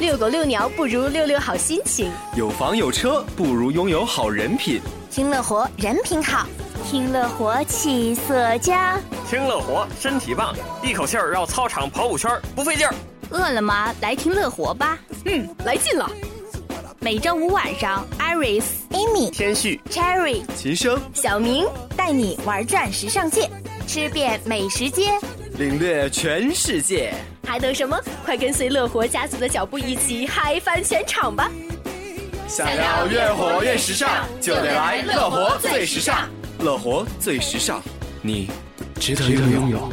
遛狗遛鸟不如遛遛好心情，有房有车不如拥有好人品。听乐活人品好，听乐活气色佳，听乐活身体棒，一口气儿绕操场跑五圈不费劲儿。饿了吗？来听乐活吧。嗯，来劲了。每周五晚上，Iris、Amy、天旭、Cherry、秦升、小明带你玩转时尚界，吃遍美食街，领略全世界。还等什么？快跟随乐活家族的脚步，一起嗨翻全场吧！想要越活越时尚，就得来乐活最时尚。乐活最时尚，你值得拥有。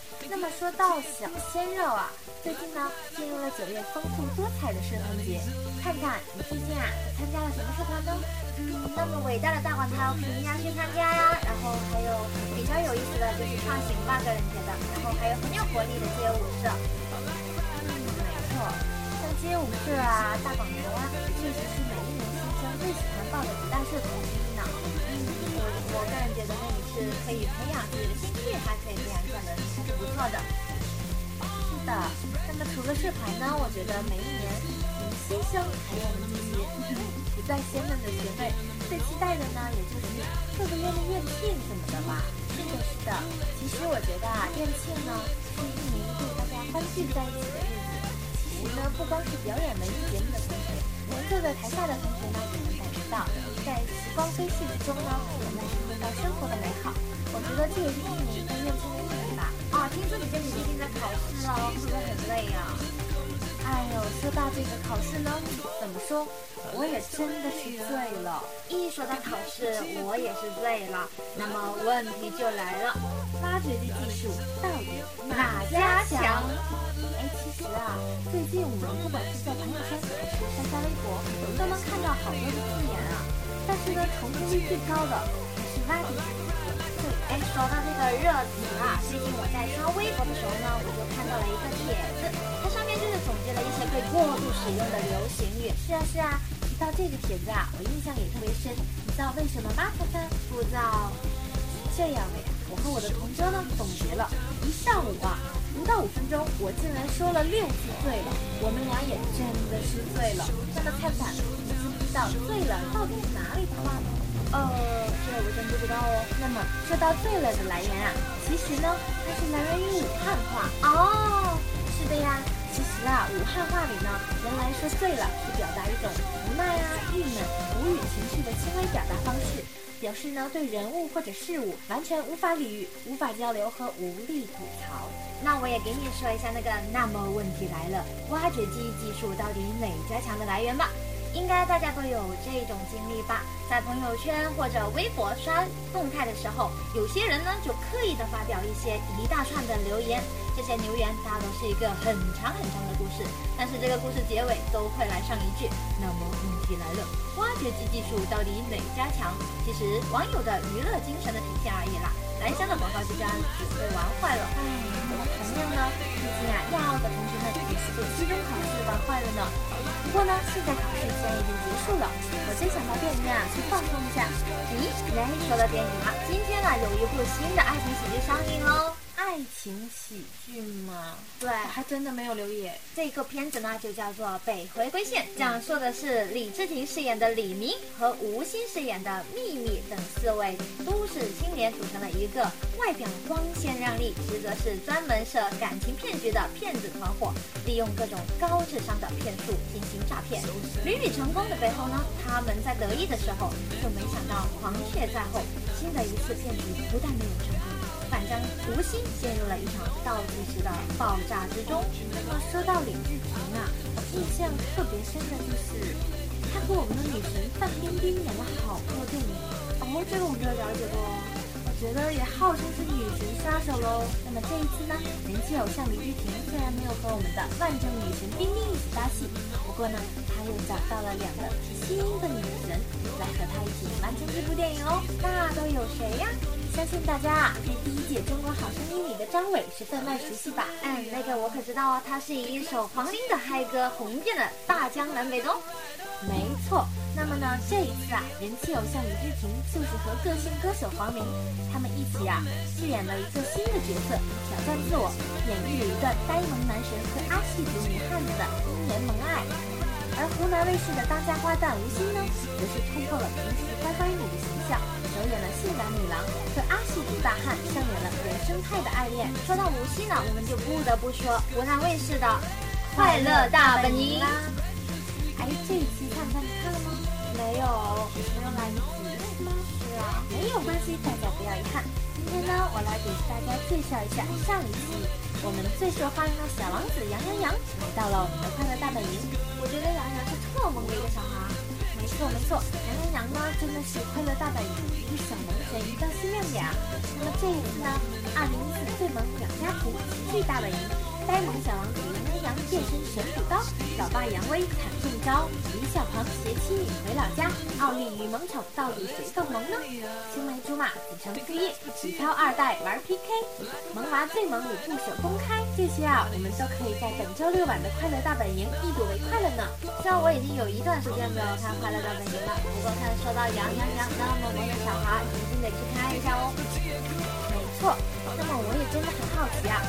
那么说到小鲜肉啊，最近呢，进入了九月丰富多彩的社团节，看看你最近啊参加了什么社团呢？嗯，那么伟大的大馆涛肯定要去参加呀。然后还有比较有意思的就是创新吧，个人觉得。然后还有很有活力的街舞社。嗯，没错，像街舞社啊、大广头啊，确实是每一年新生最喜欢报的几大社团之一呢。我个人觉得那里是可以培养自己的兴趣，还可以培养赚的，还是不错的。是的，那么除了社团呢？我觉得每一年迎新生还有我们这些不再鲜嫩的学妹，最期待的呢，也就是各个月的院庆什么的吧。是的，是的。其实我觉得啊，院庆呢是一年一度大家欢聚在一起的日子。其实呢，不光是表演文艺节目的同学，连坐在台下的同学呢，也能感受到在光辉岁月中呢，我们体会到生活的美好。我觉得这也是一年一度院庆的意义吧。啊，听说你这几天在考试哦，是不是很累呀？哎呦，说到这个考试呢，怎么说，我也真的是醉了。一说到考试，我也是醉了。那么问题就来了，挖掘机技术到底哪家强？哎，其实啊，最近我们不管是在朋友圈还是刷刷微博，都能看到好多的字眼啊。但是呢，重复率最高的还是挖掘机。哎，说到这个热词啊，最近我在刷微博的时候呢，我就看到了一个帖子，它上面就是总结了一些被过度使用的流行语。是啊是啊，提到这个帖子啊，我印象也特别深。你知道为什么吗？猜猜？不知道。这样的呀，我和我的同桌呢总结了一上午啊，不到五分钟，我竟然说了六次醉了。我们俩也真的是醉了。那么猜猜，你知不知道醉了到底是哪里的话呢？呃，这我真不知道哦。那么说到“醉了”的来源啊，其实呢，它是来源于武汉话哦。是的呀，其实啊，武汉话里呢，原来说“醉了”是表达一种无奈啊、表示呢对人物或者事物完全无法理喻、无法交流和无力吐槽。那我也给你说一下那个，那么问题来了，挖掘机技术到底哪家强的来源吧。应该大家都有这种经历吧，在朋友圈或者微博刷动态的时候，有些人呢就刻意的发表一些一大串的留言，这些留言大都是一个很长很长的故事，但是这个故事结尾都会来上一句，那么问题来了，挖掘机技术到底哪家强？其实网友的娱乐精神的体现而已啦。蓝翔的广告就这样子被玩坏了。哎，那么同样呢，毕竟啊，亚奥的同学们也是被期中考试玩坏了呢。不过呢，现在考试既然已经结束了，我真想到电影院啊去放松一下。咦，哎，说到电影啊，今天啊有一部新的爱情喜剧上映喽，《爱爱情喜剧吗？对，还真的没有留意。这个片子呢，就叫做《北回归线》，讲述的是李治廷饰演的李明和吴昕饰演的秘密等四位都市青年组成了一个外表光鲜亮丽，实则是专门设感情骗局的骗子团伙，利用各种高智商的骗术进行诈骗。屡屡成功的背后呢，他们在得意的时候，就没想到黄雀在后，新的一次骗局不但没有成功。反将无心陷入了一场倒计时的爆炸之中。那么说到李治廷啊，我印象特别深的就是他和我们的女神范冰冰演了好多电影。哦，这个我没有了解过。我觉得也号称是女神杀手喽。那么这一次呢，人气偶像李治廷虽然没有和我们的万正女神冰冰一起搭戏，不过呢，他又找到了两个新的女神来和他一起完成这部电影哦。那都有谁呀？相信大家啊，对第一届《中国好声音》里的张伟是分外熟悉吧？嗯，那个我可知道哦，他是以一首黄龄的嗨歌红遍了大江南北的。没错，那么呢，这一次啊，人气偶像李治廷就是和个性歌手黄龄，他们一起啊，饰演了一个新的角色，挑战自我，演绎了一段呆萌男神和阿系族女汉子的姻缘萌爱。而湖南卫视的当家花旦吴昕呢，则是突破了平时乖乖女的形象。表演了性感女郎和阿系族大汉上演了原生态的爱恋。说到无锡呢，我们就不得不说湖南卫视的《快乐大本营》啦。哎，这一期看看你看了吗？没有，没有来得及。是啊，没有关系，大家不要遗憾。今天呢，我来给大家介绍一下上一期我们最受欢迎的小王子杨洋洋来到了我们的快乐大本营。我觉得杨洋是特萌的一个小孩。没错没错，杨洋洋呢真的是快乐大本营一个小萌神，一道新亮点啊。那么这一次呢，二零一四最萌两家图齐聚大本营，呆萌小王子杨阳洋变身神补刀，老爸杨威惨中招，李小鹏携妻女回老家，奥利与萌宠到底谁更萌呢？青梅竹马子承父业，体操二代玩 PK，萌娃最萌五步手公开，这些啊我们都可以在本周六晚的快乐大本营一睹为快了呢。虽然我已经有一段时间没有看快乐大本营了，不过看说到杨洋洋那么萌的小孩，一定得去看一下哦。没错，那么我也真的很好奇啊，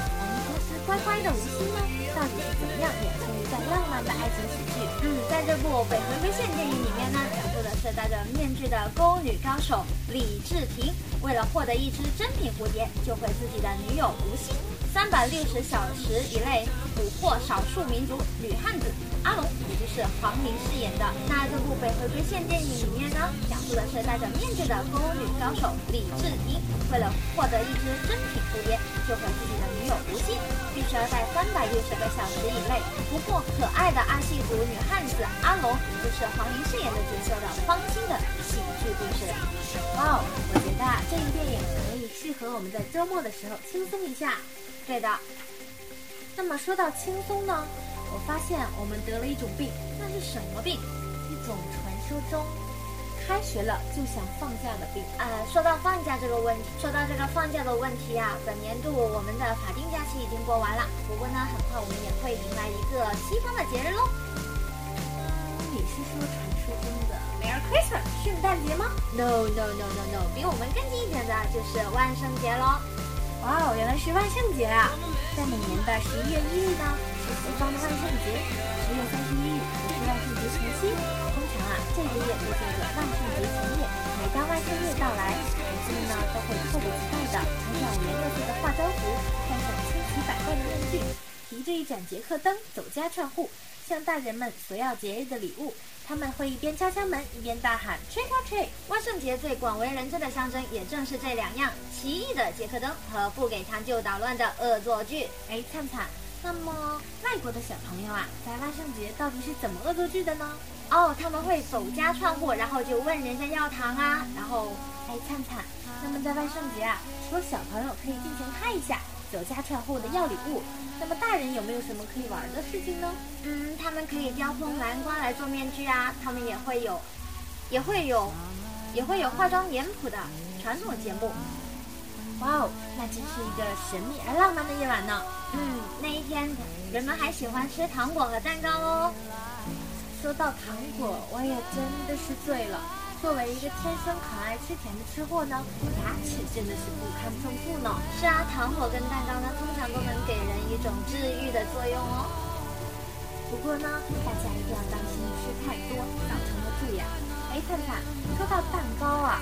乖乖的吴昕呢，到底是怎么样演出一段浪漫的爱情喜剧？嗯，在这部《北回归线》电影里面呢，讲述的是戴着面具的宫女高手李治廷，为了获得一只珍品蝴蝶，救回自己的女友吴昕，三百六十小时以内捕获少数民族女汉子阿龙，也就是黄龄饰演的。那这部《北回归线》电影里面呢，讲述的是戴着面具的宫女高手李治廷，为了获得一只珍品蝴蝶，救回自己的女友吴昕，必须要在三百六十个小时以内不过可爱的阿西族女汉子阿龙，就是黄龄饰演的角色的芳心的喜剧故事。哇哦，我觉得，这部电影可以适合我们在周末的时候轻松一下。对的。那么说到轻松呢，我发现我们得了一种病，那是什么病？一种传说中开学了就想放假的病。呃，说到放假这个问题，说到这个放假的问题啊，本年度我们的法定假期已经过完了，不过呢，很快我们也会迎来一个西方的节日喽。你是说传说中的 Merry Christmas 圣诞节吗？No No No No No，比我们更近一点的就是万圣节喽。哇哦，原来是万圣节啊！在每年的十一月一日呢，是西方的万圣节；十月三十一日也是万圣节前夕。这个月就叫做万圣节前夜。每当万圣夜到来，孩子们呢都会迫不及待地穿上五颜六色的化妆服，戴上千奇百怪的面具，提着一盏杰克灯走家串户，向大人们索要节日的礼物。他们会一边敲敲门，一边大喊 “trick or treat”。万圣节最广为人知的象征，也正是这两样：奇异的杰克灯和不给糖就捣乱的恶作剧。哎，灿灿，那么外国的小朋友啊，在万圣节到底是怎么恶作剧的呢？哦，他们会走家串户，然后就问人家要糖啊。然后，哎，灿灿，那么在万圣节啊，除了小朋友可以尽情嗨一下。走家串户的要礼物，那么大人有没有什么可以玩的事情呢？嗯，他们可以雕蜂南瓜来做面具啊，他们也会有，也会有，也会有化妆脸谱的传统节目。哇哦，那真是一个神秘而浪漫的夜晚呢。嗯，那一天人们还喜欢吃糖果和蛋糕哦。说到糖果，我也真的是醉了。作为一个天生可爱吃甜的吃货呢，牙齿真的是不堪重负呢。是啊，糖果跟蛋糕呢，通常都能给人一种治愈的作用哦。不过呢，大家一定要当心吃太多造成的蛀牙。哎，灿灿，说到蛋糕啊，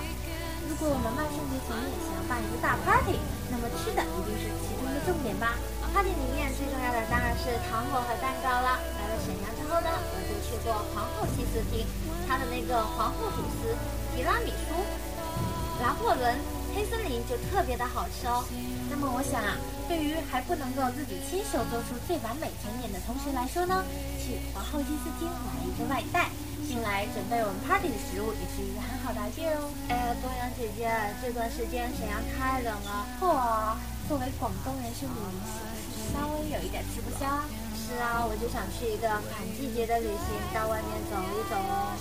如果我们万圣节前面想要办一个大 party，那么吃的一定是其中的重点吧？party 里面最重要的当然是糖果和蛋糕啦。来了沈阳之后呢，我就去过皇后西斯厅，它的那个皇后吐司、提拉米苏、拿破仑、黑森林就特别的好吃哦。那么我想啊，对于还不能够自己亲手做出最完美甜点的同学来说呢，去皇后金丝厅买一个外带，进来准备我们 party 的食物也是一个很好的 idea 哦。哎呀，东阳姐姐，这段时间沈阳太冷了，嚯，作为广东人是女明星，稍微有一点吃不消啊。是啊，我就想去一个反季节的旅行，到外面走一走哦。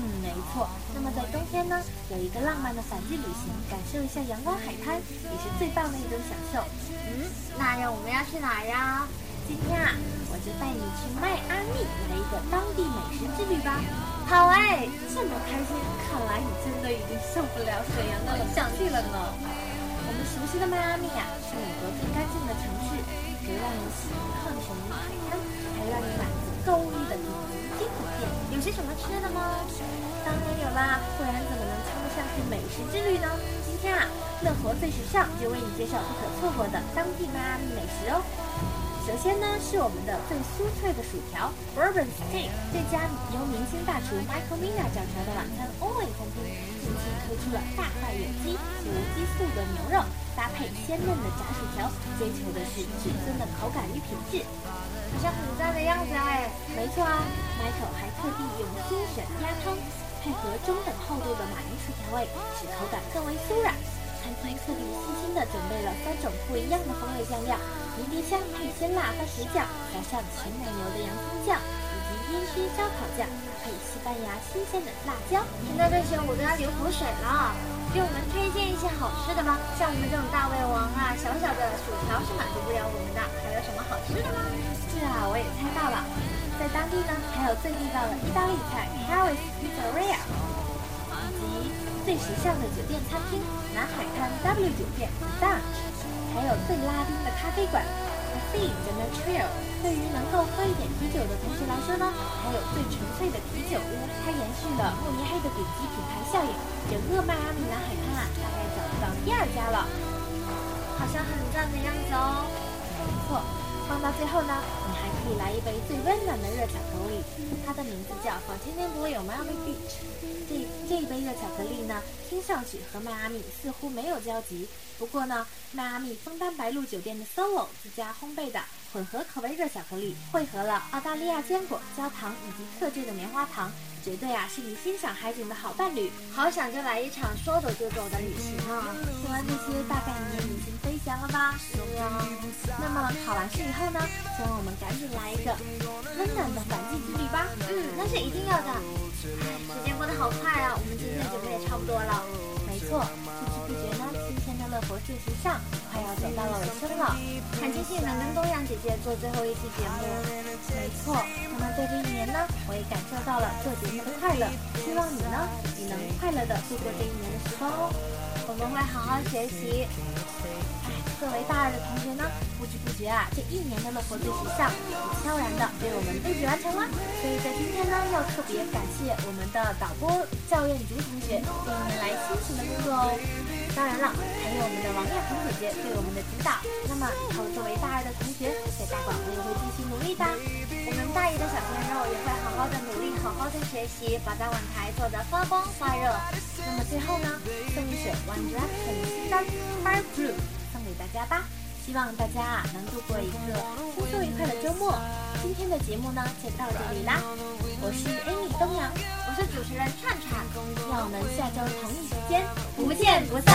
嗯，没错。那么在冬天呢，有一个浪漫的反季旅行，感受一下阳光海滩，也是最棒的一种享受。嗯，那让我们要去哪儿呀？今天啊，我就带你去迈阿密来一个当地美食之旅吧。好哎，这么开心，看来你真的已经受不了沈阳的冷气了呢。我们熟悉的迈阿密啊，是美国最干净的城市，有让人喜欢的神秘海滩，还让你满足购物的顶级酒店。有些什么吃的吗？当然有啦，不然怎么能称得上是美食之旅呢？今天啊，乐活最时尚就为你介绍不可错过的当地迈阿密美食哦。首先呢，是我们的最酥脆的薯条 Bourbon Steak，这家由明星大厨 Michael Mina 掌勺的晚餐 Only 餐厅，近期推出了大块有机无激素的牛肉，搭配鲜嫩的炸薯条，追求的是至尊的口感与品质。好像很赞的样子哎。没错啊，Michael 还特地用精选鸭汤，配合中等厚度的马铃薯调味，使口感更为酥软。餐厅特地细心的准备了三种不一样的风味酱料：迷迭香配鲜辣番茄酱，加上全奶油的洋葱酱，以及烟熏烧烤酱，搭配西班牙新鲜的辣椒。听到这些我都要流口水了。给我们推荐一些好吃的吧，像我们这种大胃王啊，小小的薯条是满足不了我们的。还有什么好吃的吗？是啊，我也猜到了，在当地呢还有最地道的意大利菜 Harris Pizzeria，最时尚的酒店餐厅南海滩 W 酒店 Lounge，还有最拉丁的咖啡馆 Cafe de Montreal。对于能够喝一点啤酒的同学来说呢，还有最纯粹的啤酒屋，它延续了慕尼黑的顶级品牌效应。整个迈阿密南海滩啊，大概找不到第二家了，好像很赞的样子哦。没错。放到最后呢，你还可以来一杯最温暖的热巧克力，它的名字叫 Fontainebleau Miami Beach。这这一杯热巧克力呢，听上去和迈阿密似乎没有交集，不过呢，迈阿密枫丹白露酒店的 Solo 自家烘焙的混合口味热巧克力，汇合了澳大利亚坚果、焦糖以及特制的棉花糖，绝对啊是你欣赏海景的好伴侣。好想就来一场说走就走的旅行啊！听完这些，大概你也已经飞翔了吧？是啊。那么考完试以后呢，希望我们赶紧来一个温暖的反季之旅吧。嗯，那是一定要的。唉，时间过得好快啊，我们今天的节目也差不多了。没错，不知不觉呢，今天的乐活最时尚快要走到了尾声了。很庆幸能跟东阳姐姐做最后一期节目。没错，那么在这一年呢，我也感受到了做节目的快乐。希望你呢，也能快乐的度过这一年的时光哦。我们会好好学习。作为大二的同学呢，不知不觉啊，这一年的乐活最时尚也悄然的被我们布置完成了。所以在今天呢，要特别感谢我们的导播赵艳竹同学这一年来辛勤的工作哦。当然了，还有我们的王艳红姐姐对我们的指导。那么以后作为大二的同学，在大广我也会继续努力的。我们大一的小鲜肉也会好好的努力，好好的学习，把大碗台做得发光发热。那么最后呢，送一首 One Direction 的新单《Fire Blue》大家吧。希望大家啊能度过一个轻松愉快的周末。今天的节目呢就到这里啦，我是 Amy 东阳，我是主持人串串，让我们下周同一时间不见不散。